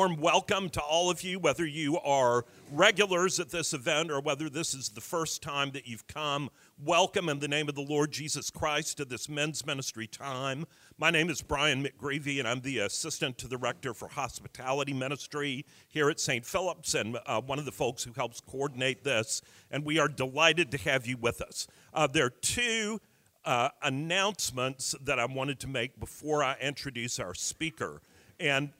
warm welcome to all of you, whether you are regulars at this event or whether this is the first time that you've come. Welcome in the name of the Lord Jesus Christ to this men's ministry time. My name is Brian McGreevy, and I'm the Assistant to the rector for Hospitality Ministry here at St. Philip's, and uh, one of the folks who helps coordinate this. And we are delighted to have you with us. Uh, there are two uh, announcements that I wanted to make before I introduce our speaker. And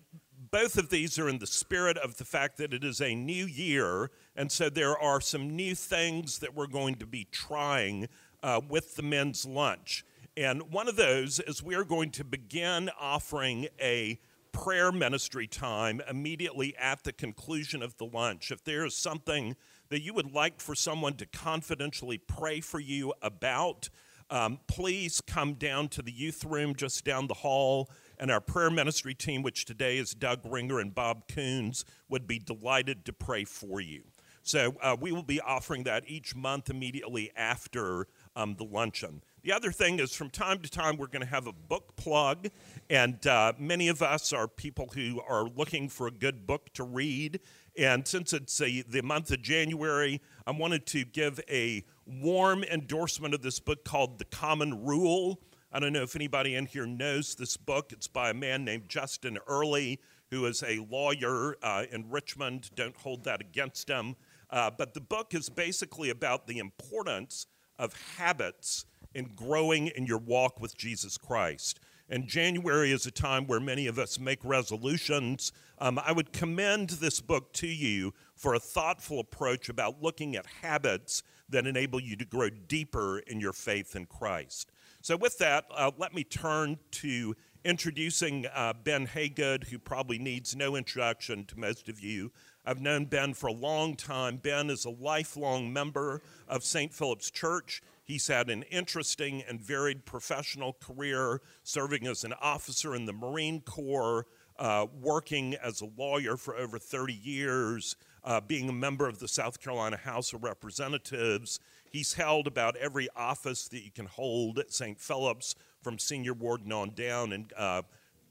both of these are in the spirit of the fact that it is a new year, and so there are some new things that we're going to be trying uh, with the men's lunch. And one of those is we are going to begin offering a prayer ministry time immediately at the conclusion of the lunch. If there is something that you would like for someone to confidentially pray for you about, um, please come down to the youth room just down the hall and our prayer ministry team, which today is Doug Ringer and Bob Coons, would be delighted to pray for you. So uh, we will be offering that each month immediately after um, the luncheon. The other thing is, from time to time, we're going to have a book plug, and uh, many of us are people who are looking for a good book to read. And since it's a, the month of January, I wanted to give a warm endorsement of this book called The Common Rule I don't know if anybody in here knows this book. It's by a man named Justin Earley, who is a lawyer uh, in Richmond. Don't hold that against him. Uh, but the book is basically about the importance of habits in growing in your walk with Jesus Christ. And January is a time where many of us make resolutions. Um, I would commend this book to you for a thoughtful approach about looking at habits that enable you to grow deeper in your faith in Christ. So, with that, uh, let me turn to introducing uh, Ben Hagood, who probably needs no introduction to most of you. I've known Ben for a long time. Ben is a lifelong member of St. Philip's Church. He's had an interesting and varied professional career, serving as an officer in the Marine Corps, uh, working as a lawyer for over 30 years, uh, being a member of the South Carolina House of Representatives. He's held about every office that you can hold at St. Philip's from senior warden on down, and uh,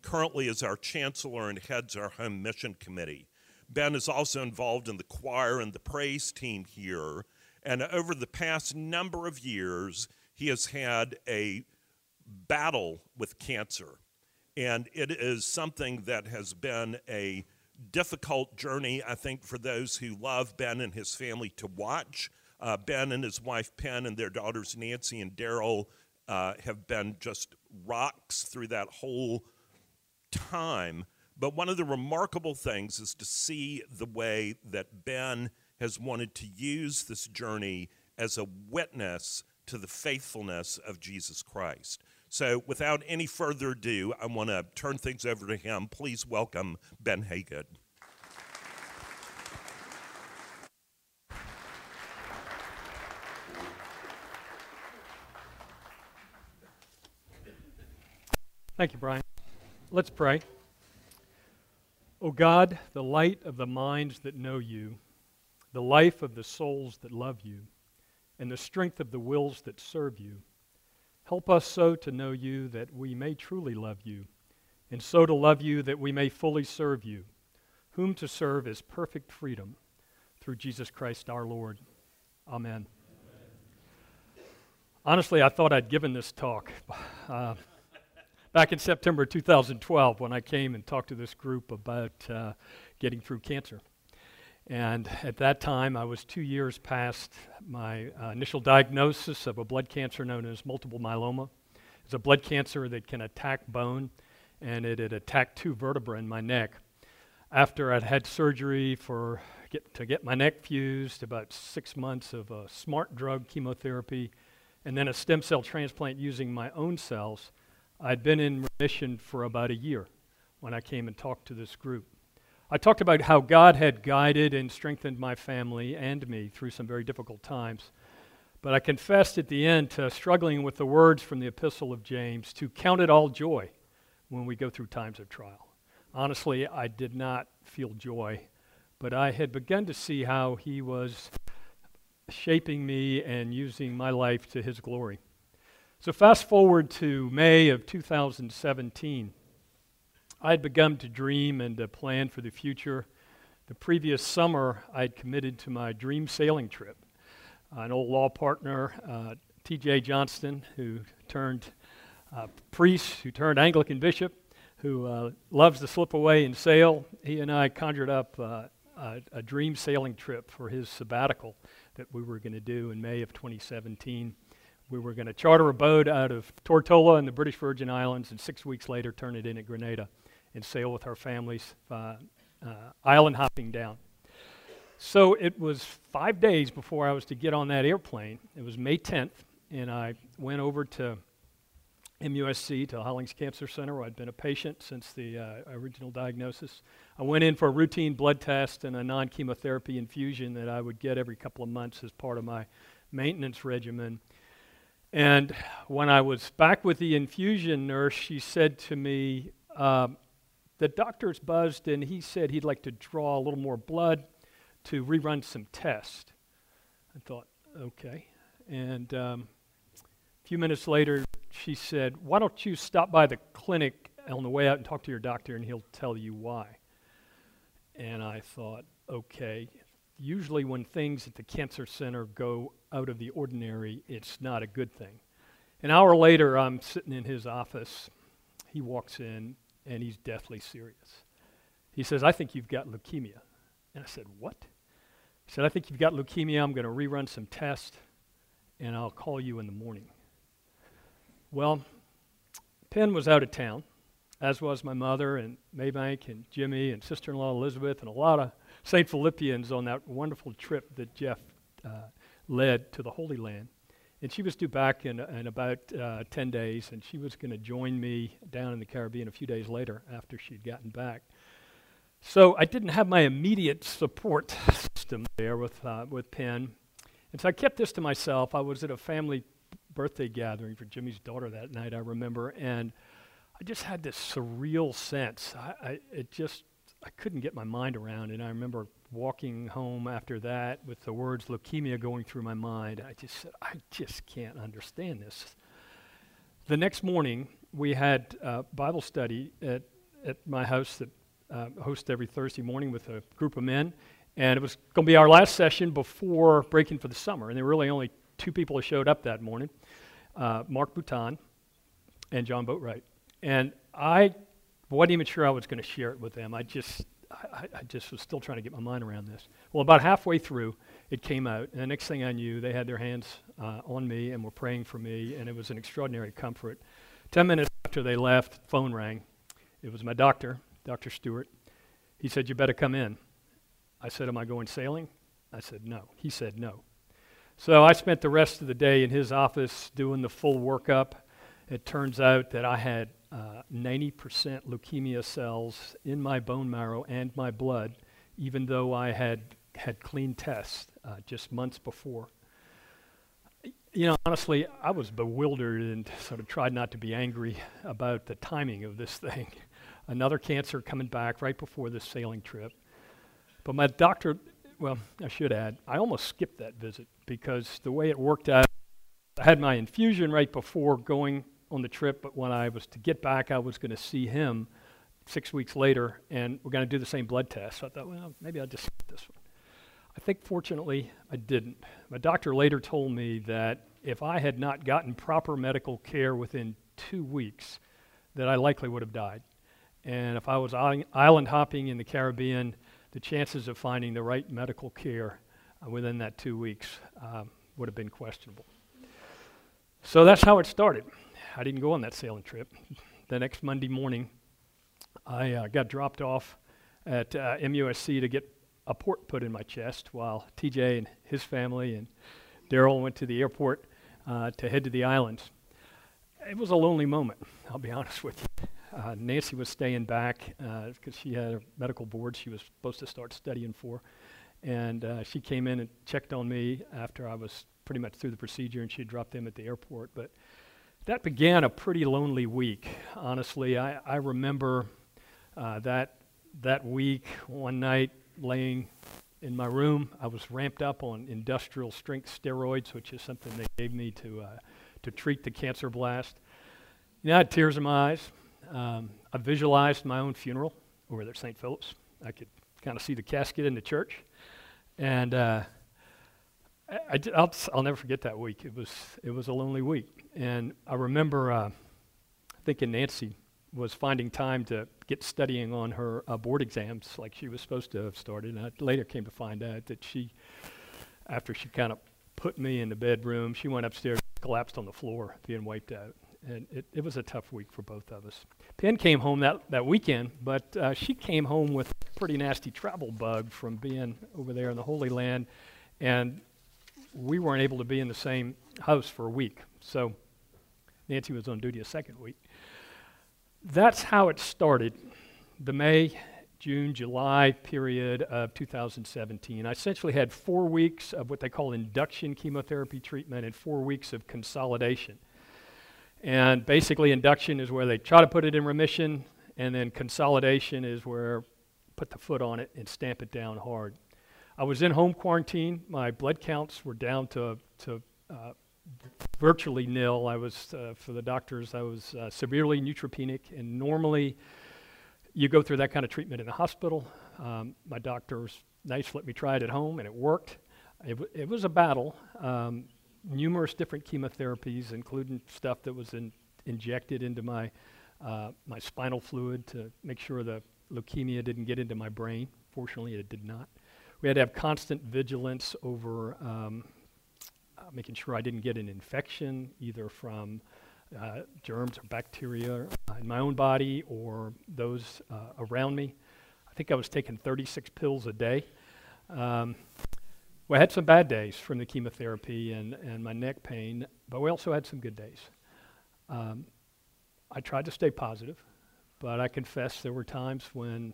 currently is our chancellor and heads our home mission committee. Ben is also involved in the choir and the praise team here, and over the past number of years, he has had a battle with cancer. And it is something that has been a difficult journey, I think, for those who love Ben and his family to watch. Uh, ben and his wife Penn and their daughters Nancy and Daryl uh, have been just rocks through that whole time. But one of the remarkable things is to see the way that Ben has wanted to use this journey as a witness to the faithfulness of Jesus Christ. So, without any further ado, I want to turn things over to him. Please welcome Ben Hagood. Thank you, Brian. Let's pray. O God, the light of the minds that know you, the life of the souls that love you, and the strength of the wills that serve you, help us so to know you that we may truly love you, and so to love you that we may fully serve you, whom to serve is perfect freedom through Jesus Christ our Lord. Amen. Honestly, I thought I'd given this talk. Uh, back in September 2012 when I came and talked to this group about uh, getting through cancer. And at that time, I was two years past my uh, initial diagnosis of a blood cancer known as multiple myeloma. It's a blood cancer that can attack bone, and it had attacked two vertebrae in my neck. After I'd had surgery for get, to get my neck fused, about six months of a smart drug chemotherapy, and then a stem cell transplant using my own cells, I'd been in remission for about a year when I came and talked to this group. I talked about how God had guided and strengthened my family and me through some very difficult times. But I confessed at the end to struggling with the words from the Epistle of James to count it all joy when we go through times of trial. Honestly, I did not feel joy, but I had begun to see how He was shaping me and using my life to His glory. So, fast forward to May of 2017. I had begun to dream and to plan for the future. The previous summer, I had committed to my dream sailing trip. Uh, an old law partner, uh, T.J. Johnston, who turned uh, priest, who turned Anglican bishop, who uh, loves to slip away and sail, he and I conjured up uh, a, a dream sailing trip for his sabbatical that we were going to do in May of 2017. We were going to charter a boat out of Tortola in the British Virgin Islands and six weeks later turn it in at Grenada and sail with our families, uh, uh, island hopping down. So it was five days before I was to get on that airplane. It was May 10th, and I went over to MUSC, to Hollings Cancer Center, where I'd been a patient since the uh, original diagnosis. I went in for a routine blood test and a non chemotherapy infusion that I would get every couple of months as part of my maintenance regimen. And when I was back with the infusion nurse, she said to me, uh, The doctor's buzzed, and he said he'd like to draw a little more blood to rerun some tests. I thought, okay. And um, a few minutes later, she said, Why don't you stop by the clinic on the way out and talk to your doctor, and he'll tell you why? And I thought, okay. Usually, when things at the cancer center go out of the ordinary, it's not a good thing. An hour later, I'm sitting in his office. He walks in, and he's deathly serious. He says, I think you've got leukemia. And I said, What? He said, I think you've got leukemia. I'm going to rerun some tests, and I'll call you in the morning. Well, Penn was out of town, as was my mother and Maybank and Jimmy and sister in law Elizabeth and a lot of St. Philippians on that wonderful trip that Jeff uh, led to the Holy Land. And she was due back in, in about uh, 10 days, and she was going to join me down in the Caribbean a few days later after she'd gotten back. So I didn't have my immediate support system there with, uh, with Penn. And so I kept this to myself. I was at a family birthday gathering for Jimmy's daughter that night, I remember, and I just had this surreal sense. I, I, it just, I couldn't get my mind around it. I remember walking home after that with the words leukemia going through my mind. I just said, I just can't understand this. The next morning, we had Bible study at, at my house that uh, host every Thursday morning with a group of men. And it was going to be our last session before breaking for the summer. And there were really only two people who showed up that morning uh, Mark Bouton and John Boatwright. And I wasn't even sure I was going to share it with them. I just, I, I, just was still trying to get my mind around this. Well, about halfway through, it came out. And the next thing I knew, they had their hands uh, on me and were praying for me. And it was an extraordinary comfort. Ten minutes after they left, phone rang. It was my doctor, Dr. Stewart. He said, You better come in. I said, Am I going sailing? I said, No. He said, No. So I spent the rest of the day in his office doing the full workup. It turns out that I had uh, 90% leukemia cells in my bone marrow and my blood, even though I had had clean tests uh, just months before. You know, honestly, I was bewildered and sort of tried not to be angry about the timing of this thing. Another cancer coming back right before this sailing trip. But my doctor well, I should add, I almost skipped that visit because the way it worked out, I had my infusion right before going on the trip, but when I was to get back, I was going to see him six weeks later, and we're going to do the same blood test. So I thought, well, maybe I'll just skip this one. I think fortunately I didn't. My doctor later told me that if I had not gotten proper medical care within two weeks, that I likely would have died. And if I was island hopping in the Caribbean, the chances of finding the right medical care uh, within that two weeks um, would have been questionable. So that's how it started. I didn't go on that sailing trip. The next Monday morning, I uh, got dropped off at uh, MUSC to get a port put in my chest while TJ and his family and Daryl went to the airport uh, to head to the islands. It was a lonely moment, I'll be honest with you. Uh, Nancy was staying back because uh, she had a medical board she was supposed to start studying for. And uh, she came in and checked on me after I was pretty much through the procedure, and she dropped them at the airport. But that began a pretty lonely week, honestly. I, I remember uh, that, that week, one night, laying in my room. I was ramped up on industrial strength steroids, which is something they gave me to, uh, to treat the cancer blast. You know, I had tears in my eyes. Um, I visualized my own funeral over there at St. Philip's. I could kind of see the casket in the church. And uh, I, will I'll never forget that week. It was, it was a lonely week. And I remember uh, thinking Nancy was finding time to get studying on her uh, board exams like she was supposed to have started. And I later came to find out that she, after she kind of put me in the bedroom, she went upstairs, collapsed on the floor, being wiped out. And it, it was a tough week for both of us. Penn came home that, that weekend, but uh, she came home with a pretty nasty travel bug from being over there in the Holy Land. And we weren't able to be in the same house for a week. So Nancy was on duty a second week. That's how it started. The May, June, July period of 2017. I essentially had four weeks of what they call induction chemotherapy treatment and four weeks of consolidation. And basically, induction is where they try to put it in remission, and then consolidation is where put the foot on it and stamp it down hard. I was in home quarantine. My blood counts were down to, to uh, virtually nil. I was, uh, for the doctors, I was uh, severely neutropenic, and normally you go through that kind of treatment in the hospital. Um, my doctors nice let me try it at home, and it worked. It, it was a battle. Um, numerous different chemotherapies, including stuff that was in, injected into my uh, my spinal fluid to make sure the leukemia didn't get into my brain. Fortunately, it did not we had to have constant vigilance over um, making sure I didn't get an infection either from uh, germs or bacteria in my own body or those uh, around me. I think I was taking 36 pills a day. Um, we had some bad days from the chemotherapy and, and my neck pain, but we also had some good days. Um, I tried to stay positive, but I confess there were times when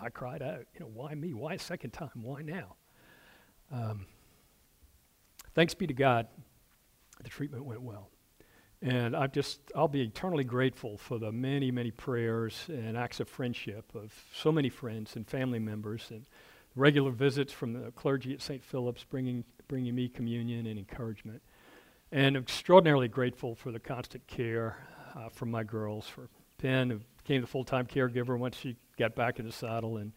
I cried out, you know, why me? Why a second time? Why now? Um, thanks be to God, the treatment went well. And I'm just, I'll be eternally grateful for the many, many prayers and acts of friendship of so many friends and family members and regular visits from the clergy at St. Philip's bringing, bringing me communion and encouragement. And extraordinarily grateful for the constant care uh, from my girls, for Penn, who became the full time caregiver once she got back in the saddle, and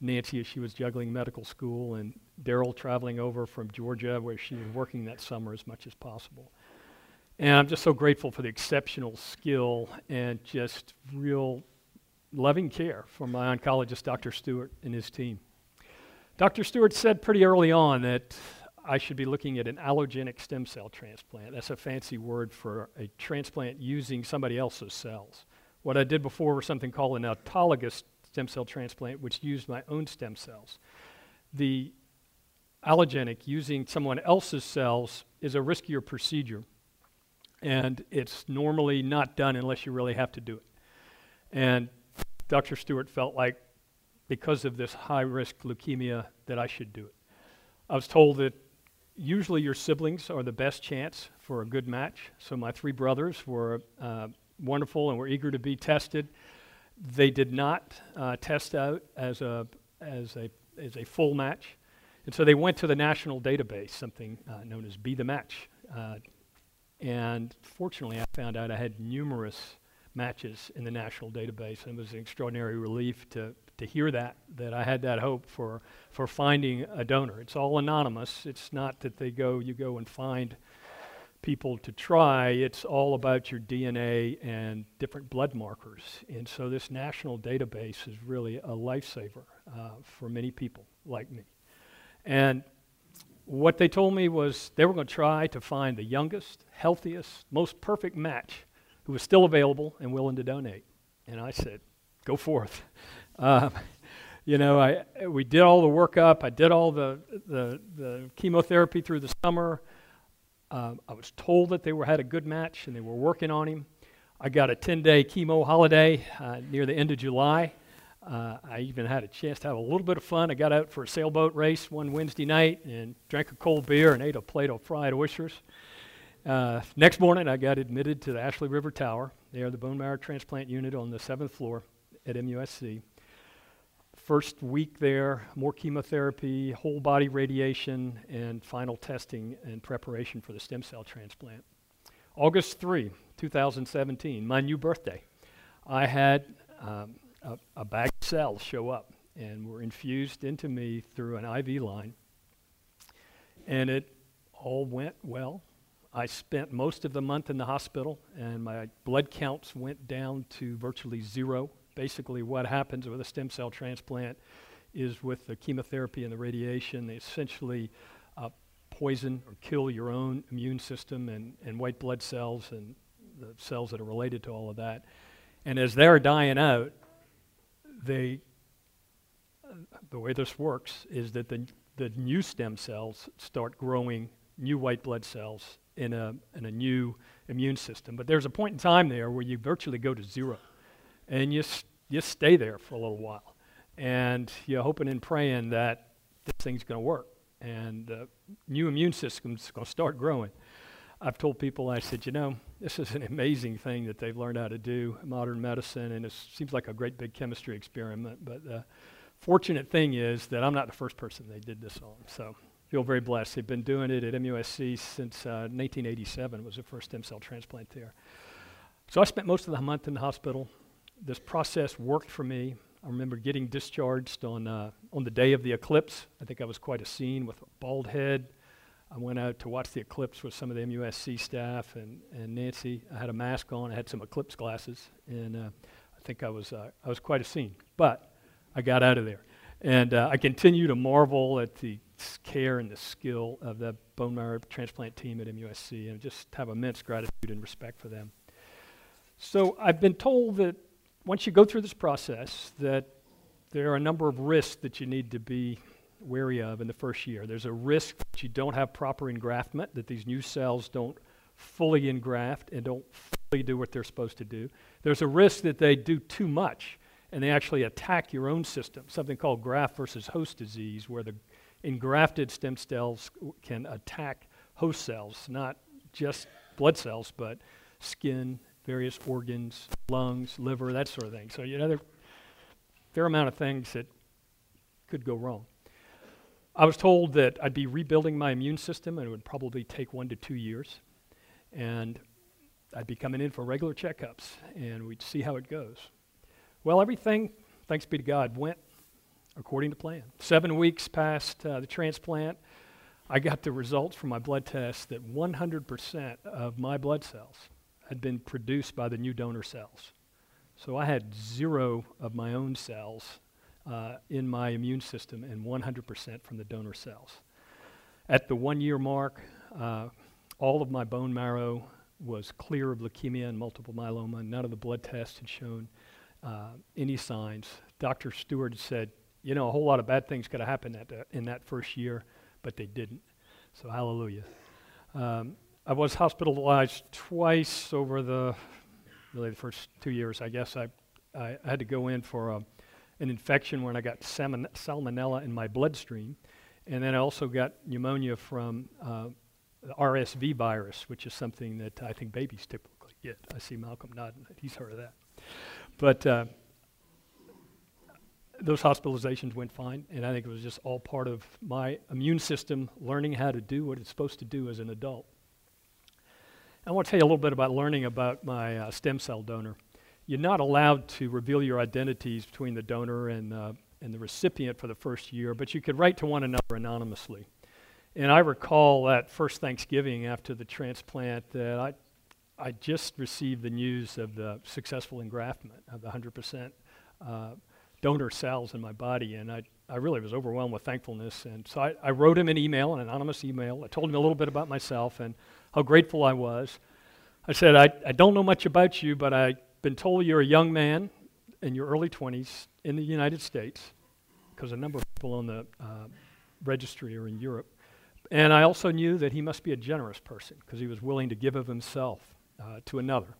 Nancy as she was juggling medical school, and Daryl traveling over from Georgia where she was working that summer as much as possible. And I'm just so grateful for the exceptional skill and just real loving care from my oncologist, Dr. Stewart, and his team. Dr. Stewart said pretty early on that I should be looking at an allogenic stem cell transplant. That's a fancy word for a transplant using somebody else's cells. What I did before was something called an autologous stem cell transplant, which used my own stem cells. The allogenic, using someone else's cells, is a riskier procedure, and it's normally not done unless you really have to do it. And Dr. Stewart felt like because of this high risk leukemia that I should do it. I was told that usually your siblings are the best chance for a good match. So my three brothers were uh, wonderful and were eager to be tested. They did not uh, test out as a, as, a, as a full match. And so they went to the national database, something uh, known as Be the Match. Uh, and fortunately, I found out I had numerous matches in the national database, and it was an extraordinary relief to, to hear that, that I had that hope for, for finding a donor. It's all anonymous. It's not that they go, you go and find people to try, it's all about your DNA and different blood markers. And so this national database is really a lifesaver uh, for many people like me. And what they told me was they were going to try to find the youngest, healthiest, most perfect match who was still available and willing to donate. And I said, go forth. Um, you know, I, we did all the workup. I did all the, the, the chemotherapy through the summer. Uh, I was told that they were, had a good match and they were working on him. I got a 10 day chemo holiday uh, near the end of July. Uh, I even had a chance to have a little bit of fun. I got out for a sailboat race one Wednesday night and drank a cold beer and ate a plate of fried oysters. Uh, next morning, I got admitted to the Ashley River Tower. They are the bone marrow transplant unit on the seventh floor at MUSC first week there, more chemotherapy, whole body radiation, and final testing and preparation for the stem cell transplant. August 3, 2017, my new birthday. I had um, a, a bag of cells show up and were infused into me through an IV line. And it all went well. I spent most of the month in the hospital, and my blood counts went down to virtually zero. Basically, what happens with a stem cell transplant is with the chemotherapy and the radiation, they essentially uh, poison or kill your own immune system and, and white blood cells and the cells that are related to all of that. And as they're dying out, they, uh, the way this works is that the, the new stem cells start growing new white blood cells in a, in a new immune system. But there's a point in time there where you virtually go to zero. And you, you stay there for a little while. And you're hoping and praying that this thing's going to work. And the new immune system's going to start growing. I've told people, I said, you know, this is an amazing thing that they've learned how to do, modern medicine, and it seems like a great big chemistry experiment. But the fortunate thing is that I'm not the first person they did this on. So feel very blessed. They've been doing it at MUSC since uh, 1987 was the first stem cell transplant there. So I spent most of the month in the hospital. This process worked for me. I remember getting discharged on, uh, on the day of the eclipse. I think I was quite a scene with a bald head. I went out to watch the eclipse with some of the MUSC staff and, and Nancy. I had a mask on. I had some eclipse glasses, and uh, I think I was, uh, I was quite a scene. But I got out of there. And uh, I continue to marvel at the care and the skill of the bone marrow transplant team at MUSC and just have immense gratitude and respect for them. So I've been told that once you go through this process, that there are a number of risks that you need to be wary of in the first year. There's a risk that you don't have proper engraftment, that these new cells don't fully engraft and don't fully do what they're supposed to do. There's a risk that they do too much and they actually attack your own system, something called graft versus host disease, where the engrafted stem cells can attack host cells, not just blood cells, but skin, various organs, lungs, liver, that sort of thing. So, you know, there are a fair amount of things that could go wrong. I was told that I'd be rebuilding my immune system and it would probably take one to two years. And I'd be coming in for regular checkups and we'd see how it goes. Well, everything, thanks be to God, went according to plan. Seven weeks past uh, the transplant, I got the results from my blood test that 100% of my blood cells had been produced by the new donor cells. So I had zero of my own cells uh, in my immune system and 100% from the donor cells. At the one year mark, uh, all of my bone marrow was clear of leukemia and multiple myeloma. None of the blood tests had shown uh, any signs. Dr. Stewart said, you know, a whole lot of bad things could have happened in that first year, but they didn't. So hallelujah. Um, I was hospitalized twice over the really the first two years. I guess I, I had to go in for a, an infection when I got salmon, salmonella in my bloodstream, and then I also got pneumonia from uh, the RSV virus, which is something that I think babies typically get. I see Malcolm nodding; he's heard of that. But uh, those hospitalizations went fine, and I think it was just all part of my immune system learning how to do what it's supposed to do as an adult. I want to tell you a little bit about learning about my uh, stem cell donor. You're not allowed to reveal your identities between the donor and, uh, and the recipient for the first year, but you could write to one another anonymously. And I recall that first Thanksgiving after the transplant that I, I just received the news of the successful engraftment of the 100% uh, donor cells in my body, and I, I really was overwhelmed with thankfulness. And so I, I wrote him an email, an anonymous email. I told him a little bit about myself and how grateful I was. I said, I, I don't know much about you, but I've been told you're a young man in your early 20s in the United States, because a number of people on the uh, registry are in Europe. And I also knew that he must be a generous person because he was willing to give of himself uh, to another,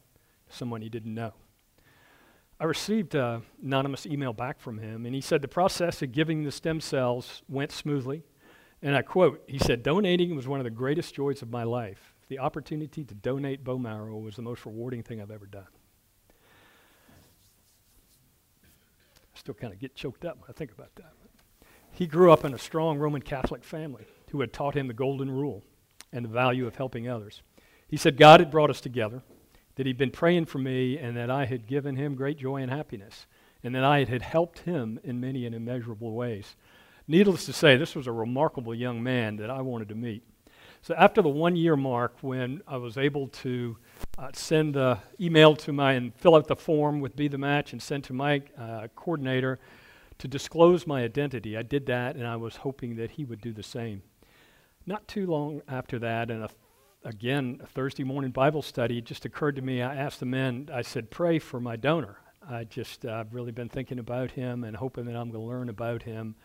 someone he didn't know. I received an anonymous email back from him, and he said the process of giving the stem cells went smoothly. And I quote, he said, donating was one of the greatest joys of my life. The opportunity to donate bone marrow was the most rewarding thing I've ever done. I still kind of get choked up when I think about that. He grew up in a strong Roman Catholic family who had taught him the golden rule and the value of helping others. He said, God had brought us together that he'd been praying for me and that I had given him great joy and happiness, and that I had helped him in many and immeasurable ways. Needless to say, this was a remarkable young man that I wanted to meet. So after the one year mark, when I was able to uh, send the email to my and fill out the form with Be the Match and send to my uh, coordinator to disclose my identity, I did that, and I was hoping that he would do the same. Not too long after that, and again, a Thursday morning Bible study, it just occurred to me. I asked the men, I said, pray for my donor. I just, uh, I've really been thinking about him and hoping that I'm going to learn about him.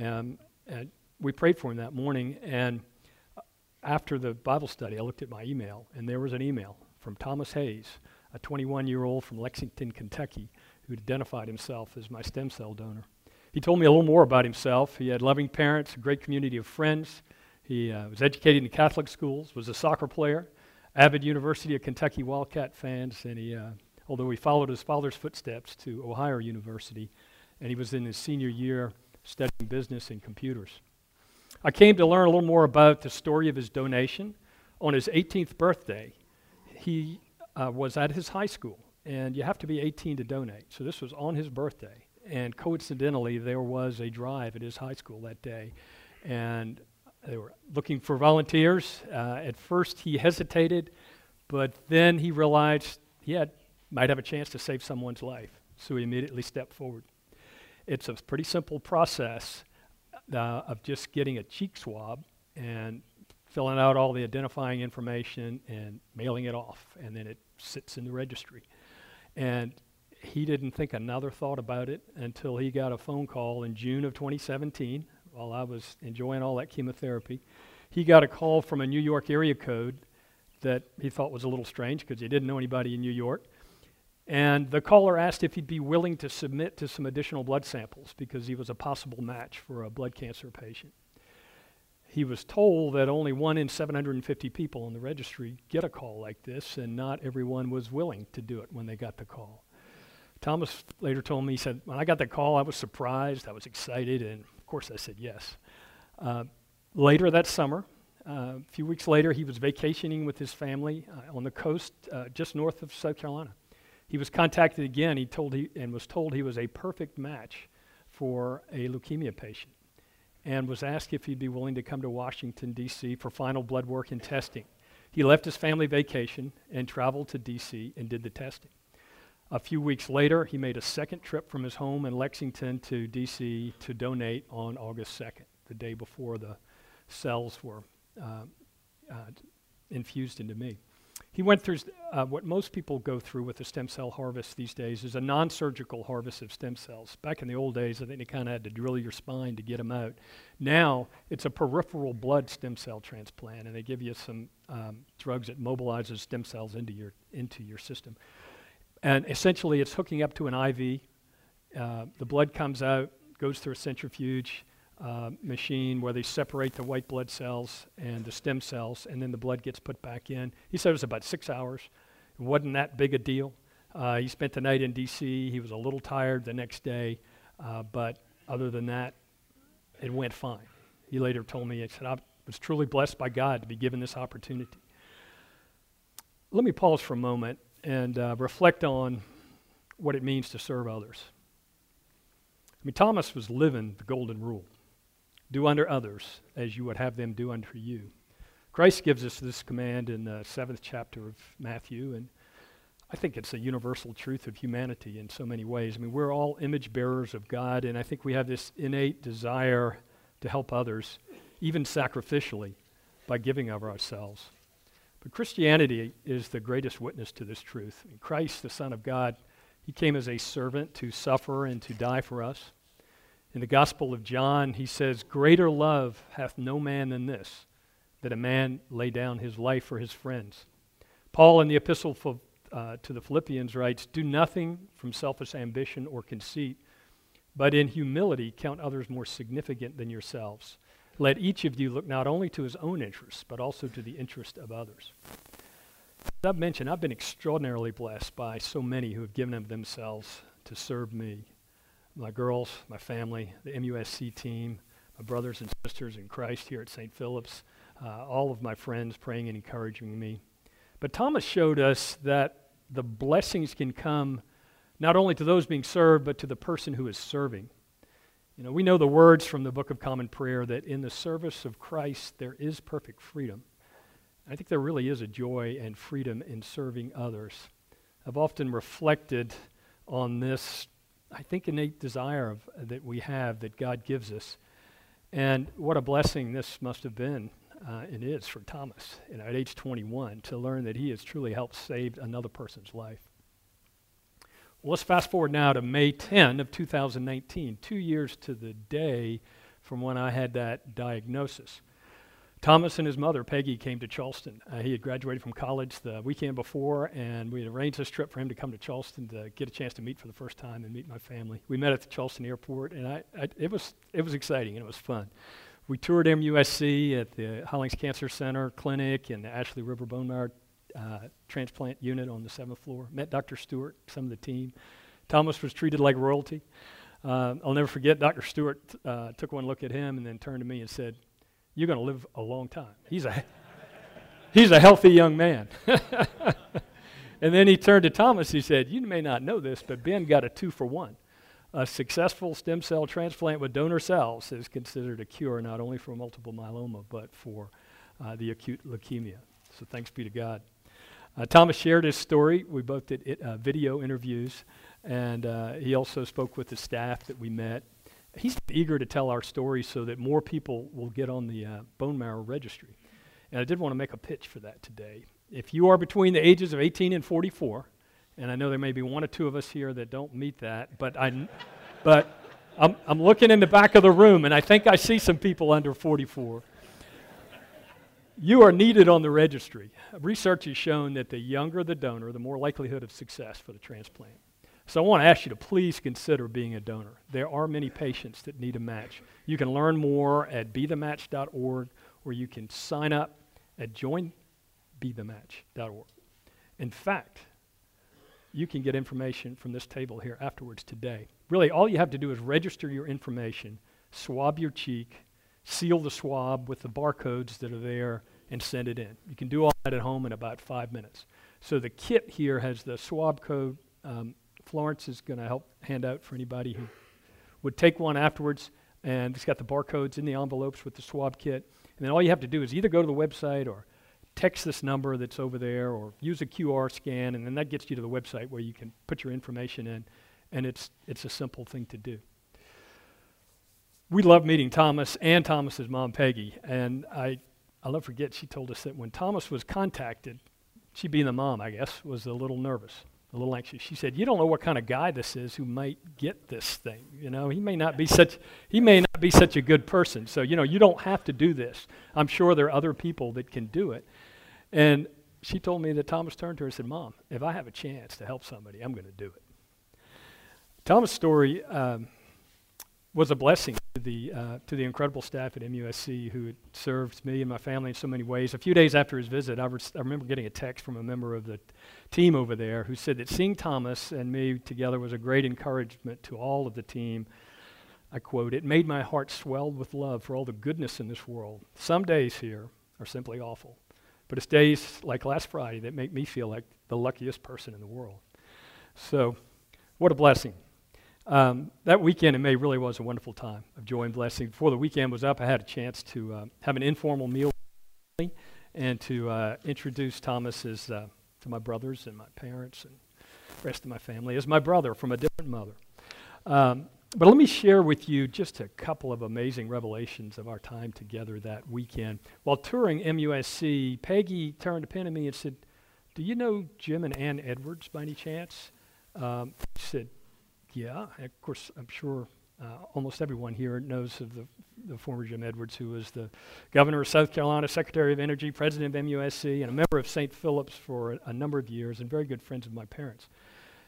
Um, and we prayed for him that morning, and after the Bible study, I looked at my email, and there was an email from Thomas Hayes, a 21 year old from Lexington, Kentucky, who identified himself as my stem cell donor. He told me a little more about himself. He had loving parents, a great community of friends. He uh, was educated in Catholic schools, was a soccer player, avid University of Kentucky Wildcat fans, and he, uh, although he followed his father's footsteps to Ohio University, and he was in his senior year studying business and computers. I came to learn a little more about the story of his donation. On his 18th birthday, he uh, was at his high school, and you have to be 18 to donate. So this was on his birthday. And coincidentally, there was a drive at his high school that day, and they were looking for volunteers. Uh, at first, he hesitated, but then he realized he had, might have a chance to save someone's life. So he immediately stepped forward. It's a pretty simple process uh, of just getting a cheek swab and filling out all the identifying information and mailing it off, and then it sits in the registry. And he didn't think another thought about it until he got a phone call in June of 2017 while I was enjoying all that chemotherapy. He got a call from a New York area code that he thought was a little strange because he didn't know anybody in New York. And the caller asked if he'd be willing to submit to some additional blood samples because he was a possible match for a blood cancer patient. He was told that only one in 750 people in the registry get a call like this, and not everyone was willing to do it when they got the call. Thomas later told me, he said, When I got the call, I was surprised, I was excited, and of course I said yes. Uh, later that summer, uh, a few weeks later, he was vacationing with his family uh, on the coast uh, just north of South Carolina. He was contacted again. He told he and was told he was a perfect match for a leukemia patient, and was asked if he'd be willing to come to Washington D.C. for final blood work and testing. He left his family vacation and traveled to D.C. and did the testing. A few weeks later, he made a second trip from his home in Lexington to D.C. to donate on August 2nd, the day before the cells were uh, uh, infused into me. He went through uh, what most people go through with a stem cell harvest these days is a non-surgical harvest of stem cells. Back in the old days, I think they kind of had to drill your spine to get them out. Now it's a peripheral blood stem cell transplant, and they give you some um, drugs that mobilizes stem cells into your into your system. And essentially, it's hooking up to an IV. Uh, the blood comes out, goes through a centrifuge uh, machine where they separate the white blood cells and the stem cells, and then the blood gets put back in. He said it was about six hours. It wasn't that big a deal. Uh, he spent the night in D.C. He was a little tired the next day, uh, but other than that, it went fine. He later told me, he said, I was truly blessed by God to be given this opportunity. Let me pause for a moment and uh, reflect on what it means to serve others. I mean, Thomas was living the golden rule. Do unto others as you would have them do unto you. Christ gives us this command in the seventh chapter of Matthew, and I think it's a universal truth of humanity in so many ways. I mean, we're all image bearers of God, and I think we have this innate desire to help others, even sacrificially, by giving of ourselves. But Christianity is the greatest witness to this truth. I mean, Christ, the Son of God, he came as a servant to suffer and to die for us. In the Gospel of John, he says, Greater love hath no man than this, that a man lay down his life for his friends. Paul, in the epistle for, uh, to the Philippians, writes, Do nothing from selfish ambition or conceit, but in humility count others more significant than yourselves. Let each of you look not only to his own interests, but also to the interest of others. As I've mentioned, I've been extraordinarily blessed by so many who have given of themselves to serve me my girls, my family, the MUSC team, my brothers and sisters in Christ here at St. Philip's, uh, all of my friends praying and encouraging me. But Thomas showed us that the blessings can come not only to those being served, but to the person who is serving. You know, we know the words from the Book of Common Prayer that in the service of Christ there is perfect freedom. I think there really is a joy and freedom in serving others. I've often reflected on this, I think, innate desire of, that we have that God gives us. And what a blessing this must have been uh, and is for Thomas you know, at age 21 to learn that he has truly helped save another person's life. Well, let's fast forward now to May 10 of 2019, two years to the day from when I had that diagnosis. Thomas and his mother, Peggy, came to Charleston. Uh, he had graduated from college the weekend before, and we had arranged this trip for him to come to Charleston to get a chance to meet for the first time and meet my family. We met at the Charleston airport, and I, I, it, was, it was exciting and it was fun. We toured MUSC at the Hollings Cancer Center Clinic and the Ashley River Bone Marrow uh, Transplant Unit on the seventh floor. Met Dr. Stewart, some of the team. Thomas was treated like royalty. Uh, I'll never forget, Dr. Stewart uh, took one look at him and then turned to me and said, You're going to live a long time. He's a, he's a healthy young man. and then he turned to Thomas. He said, You may not know this, but Ben got a two for one a successful stem cell transplant with donor cells is considered a cure not only for multiple myeloma but for uh, the acute leukemia. So thanks be to God. Uh, Thomas shared his story. We both did it, uh, video interviews, and uh, he also spoke with the staff that we met. He's eager to tell our story so that more people will get on the uh, bone marrow registry. And I did want to make a pitch for that today. If you are between the ages of 18 and 44, and I know there may be one or two of us here that don't meet that, but I, but I'm, I'm looking in the back of the room, and I think I see some people under 44. You are needed on the registry. Research has shown that the younger the donor, the more likelihood of success for the transplant. So I want to ask you to please consider being a donor. There are many patients that need a match. You can learn more at bethematch.org, or you can sign up at joinbethematch.org. In fact, you can get information from this table here afterwards today. Really, all you have to do is register your information, swab your cheek, seal the swab with the barcodes that are there, and send it in. You can do all that at home in about five minutes. So the kit here has the swab code. Um, Florence is going to help hand out for anybody who would take one afterwards. And it's got the barcodes in the envelopes with the swab kit. And then all you have to do is either go to the website or text this number that's over there or use a QR scan, and then that gets you to the website where you can put your information in, and it's, it's a simple thing to do. We love meeting Thomas and Thomas's mom, Peggy, and I, I'll never forget, she told us that when Thomas was contacted, she being the mom, I guess, was a little nervous, a little anxious. She said, "You don't know what kind of guy this is who might get this thing. You know, he may not be such he may not be such a good person. So, you know, you don't have to do this. I'm sure there are other people that can do it." And she told me that Thomas turned to her and said, Mom, if I have a chance to help somebody, I'm going to do it. Thomas' story um, was a blessing to the, uh, to the incredible staff at MUSC who had served me and my family in so many ways. A few days after his visit, I, I remember getting a text from a member of the team over there who said that seeing Thomas and me together was a great encouragement to all of the team. I quote, It made my heart swell with love for all the goodness in this world. Some days here are simply awful. But it's days like last Friday that make me feel like the luckiest person in the world. So, what a blessing. Um, that weekend in May really was a wonderful time of joy and blessing. Before the weekend was up, I had a chance to uh, have an informal meal and to uh, introduce Thomas as, uh, to my brothers and my parents and the rest of my family as my brother from a different mother. Um, but let me share with you just a couple of amazing revelations of our time together that weekend. While touring MUSC, Peggy turned to Penn to me and said, Do you know Jim and Ann Edwards by any chance? Um, I said, Yeah. Of course, I'm sure uh, almost everyone here knows of the, the former Jim Edwards, who was the governor of South Carolina, Secretary of Energy, president of MUSC, and a member of St. Philip's for a, a number of years, and very good friends of my parents.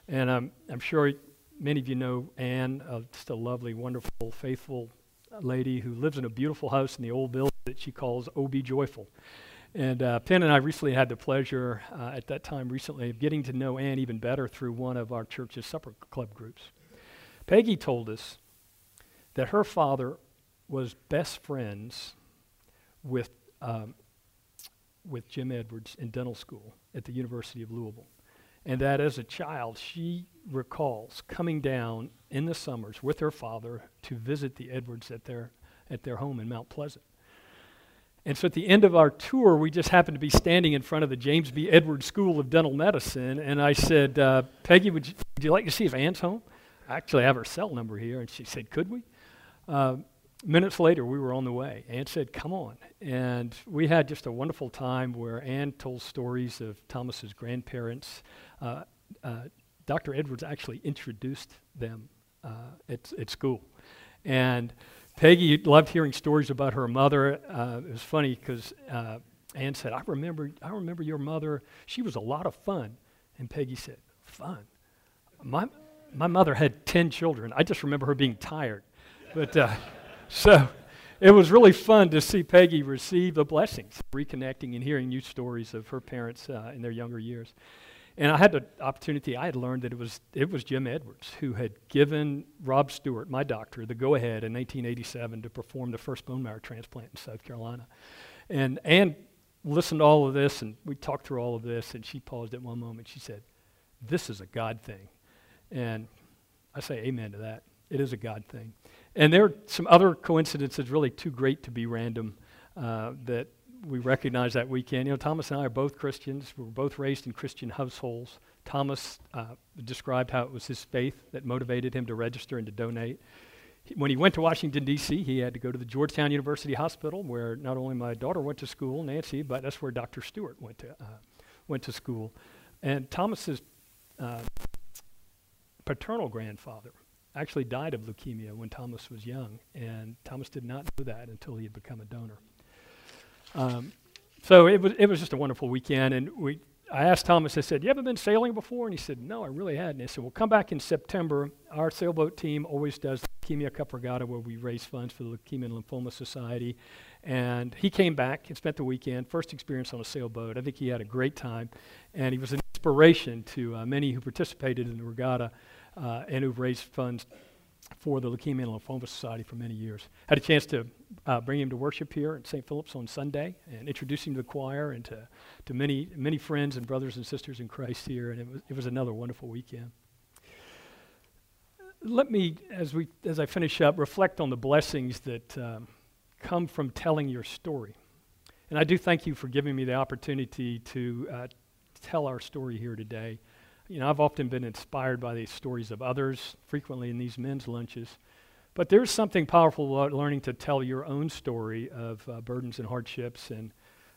And um, I'm sure many of you know Anne, uh, just a lovely, wonderful, faithful lady who lives in a beautiful house in the old village that she calls OB Joyful. And uh, Penn and I recently had the pleasure, uh, at that time recently, of getting to know Anne even better through one of our church's supper club groups. Peggy told us that her father was best friends with, um, with Jim Edwards in dental school at the University of Louisville. and that as a child, she recalls coming down in the summers with her father to visit the Edwards at their, at their home in Mount Pleasant. And so at the end of our tour, we just happened to be standing in front of the James B. Edwards School of Dental Medicine, and I said, uh, Peggy, would you, would you, like to see if Ann's home? I actually have her cell number here, and she said, Could we? Uh, minutes later, we were on the way. Ann said, Come on. And we had just a wonderful time where Ann told stories of Thomas's grandparents. Uh, uh, Dr. Edwards actually introduced them uh, at, at school. And Peggy loved hearing stories about her mother. Uh, it was funny because uh, Ann said, I remember, I remember your mother. She was a lot of fun. And Peggy said, Fun? My, my mother had 10 children. I just remember her being tired. But uh, so it was really fun to see Peggy receive the blessings, reconnecting and hearing new stories of her parents uh, in their younger years. And I had the opportunity, I had learned that it was, it was Jim Edwards who had given Rob Stewart, my doctor, the go ahead in 1987 to perform the first bone marrow transplant in South Carolina. And Ann listened to all of this, and we talked through all of this, and she paused at one moment. She said, This is a God thing. And I say amen to that. It is a God thing. And there are some other coincidences really too great to be random uh, that we recognize that weekend. You know, Thomas and I are both Christians. We were both raised in Christian households. Thomas uh, described how it was his faith that motivated him to register and to donate. He, when he went to Washington, D.C., he had to go to the Georgetown University Hospital, where not only my daughter went to school, Nancy, but that's where Dr. Stewart went to, uh, went to school. And Thomas's uh, paternal grandfather actually died of leukemia when Thomas was young, and Thomas did not know that until he had become a donor. Um, so it was, it was just a wonderful weekend, and we, I asked Thomas, I said, you ever been sailing before? And he said, no, I really hadn't. I said, well, come back in September. Our sailboat team always does the Leukemia Cup Regatta where we raise funds for the Leukemia and Lymphoma Society. And he came back and spent the weekend, first experience on a sailboat. I think he had a great time, and he was an inspiration to uh, many who participated in the regatta uh, and who've raised funds for the Leukemia and Lymphoma Society for many years. Had a chance to uh, bring him to worship here at St. Philip's on Sunday and introduce him to the choir and to, to many, many friends and brothers and sisters in Christ here, and it was, it was another wonderful weekend. Let me, as, we, as I finish up, reflect on the blessings that um, come from telling your story. And I do thank you for giving me the opportunity to uh, tell our story here today. You know, I've often been inspired by these stories of others, frequently in these men's lunches. But there's something powerful about learning to tell your own story of uh, burdens and hardships and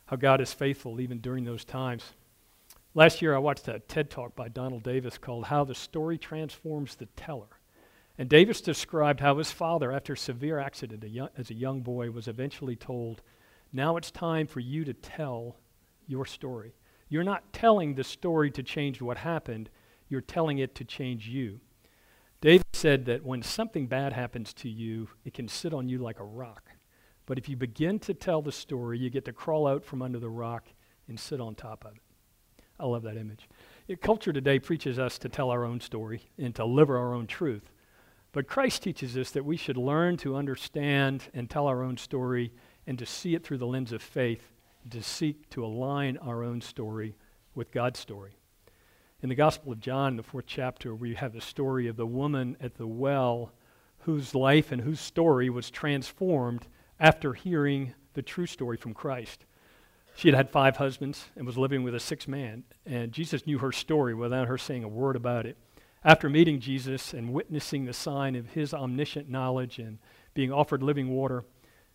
how God is faithful even during those times. Last year, I watched a TED talk by Donald Davis called How the Story Transforms the Teller. And Davis described how his father, after a severe accident a young, as a young boy, was eventually told, Now it's time for you to tell your story. You're not telling the story to change what happened, you're telling it to change you. Davis said that when something bad happens to you, it can sit on you like a rock. But if you begin to tell the story, you get to crawl out from under the rock and sit on top of it. I love that image. culture today preaches us to tell our own story and to live our own truth. But Christ teaches us that we should learn to understand and tell our own story and to see it through the lens of faith to seek to align our own story with God's story. In the Gospel of John, the fourth chapter, we have the story of the woman at the well whose life and whose story was transformed after hearing the true story from Christ. She had had five husbands and was living with a sixth man, and Jesus knew her story without her saying a word about it. After meeting Jesus and witnessing the sign of his omniscient knowledge and being offered living water,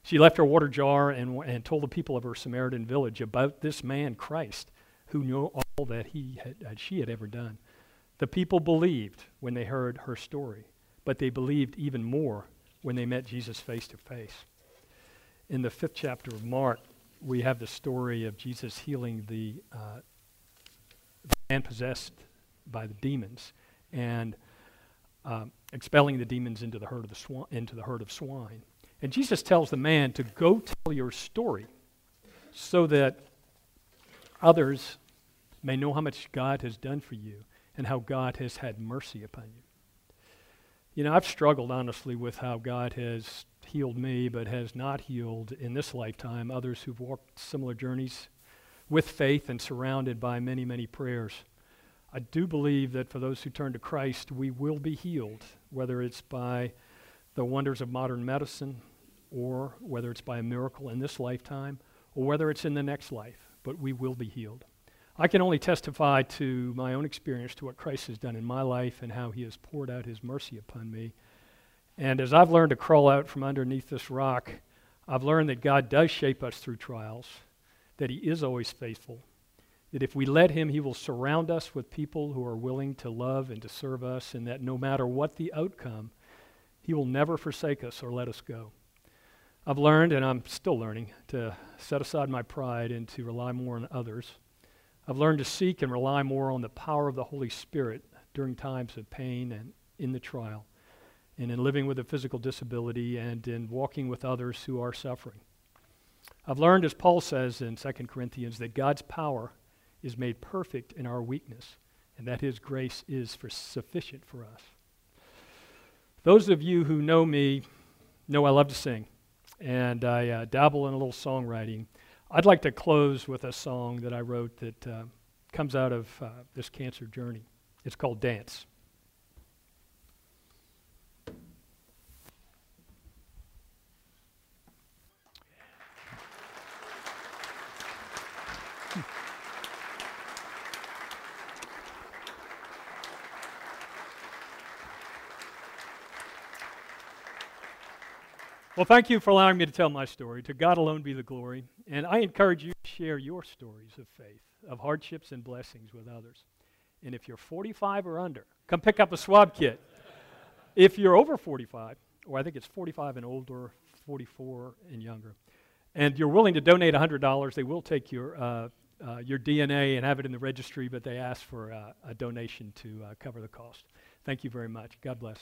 she left her water jar and, and told the people of her Samaritan village about this man, Christ, who knew all that he had, that she had ever done. The people believed when they heard her story, but they believed even more when they met Jesus face to face. In the fifth chapter of Mark, we have the story of Jesus healing the, uh, the man possessed by the demons and um, expelling the demons into the herd of the swan, into the herd of swine. And Jesus tells the man to go tell your story so that others may know how much God has done for you and how God has had mercy upon you. You know, I've struggled honestly with how God has healed me, but has not healed in this lifetime others who've walked similar journeys with faith and surrounded by many, many prayers. I do believe that for those who turn to Christ, we will be healed, whether it's by the wonders of modern medicine, or whether it's by a miracle in this lifetime, or whether it's in the next life, but we will be healed. I can only testify to my own experience, to what Christ has done in my life, and how he has poured out his mercy upon me. And as I've learned to crawl out from underneath this rock, I've learned that God does shape us through trials, that he is always faithful, that if we let him, he will surround us with people who are willing to love and to serve us, and that no matter what the outcome, he will never forsake us or let us go. I've learned, and I'm still learning, to set aside my pride and to rely more on others. I've learned to seek and rely more on the power of the Holy Spirit during times of pain and in the trial, and in living with a physical disability and in walking with others who are suffering. I've learned, as Paul says in 2 Corinthians, that God's power is made perfect in our weakness, and that his grace is for sufficient for us. Those of you who know me know I love to sing, and I uh, dabble in a little songwriting. I'd like to close with a song that I wrote that uh, comes out of uh, this cancer journey. It's called Dance. Well, thank you for allowing me to tell my story. To God alone be the glory. And I encourage you to share your stories of faith, of hardships and blessings with others. And if you're 45 or under, come pick up a swab kit. if you're over 45, or I think it's 45 and older, 44 and younger, and you're willing to donate $100, they will take your, uh, uh, your DNA and have it in the registry, but they ask for uh, a donation to uh, cover the cost. Thank you very much. God bless.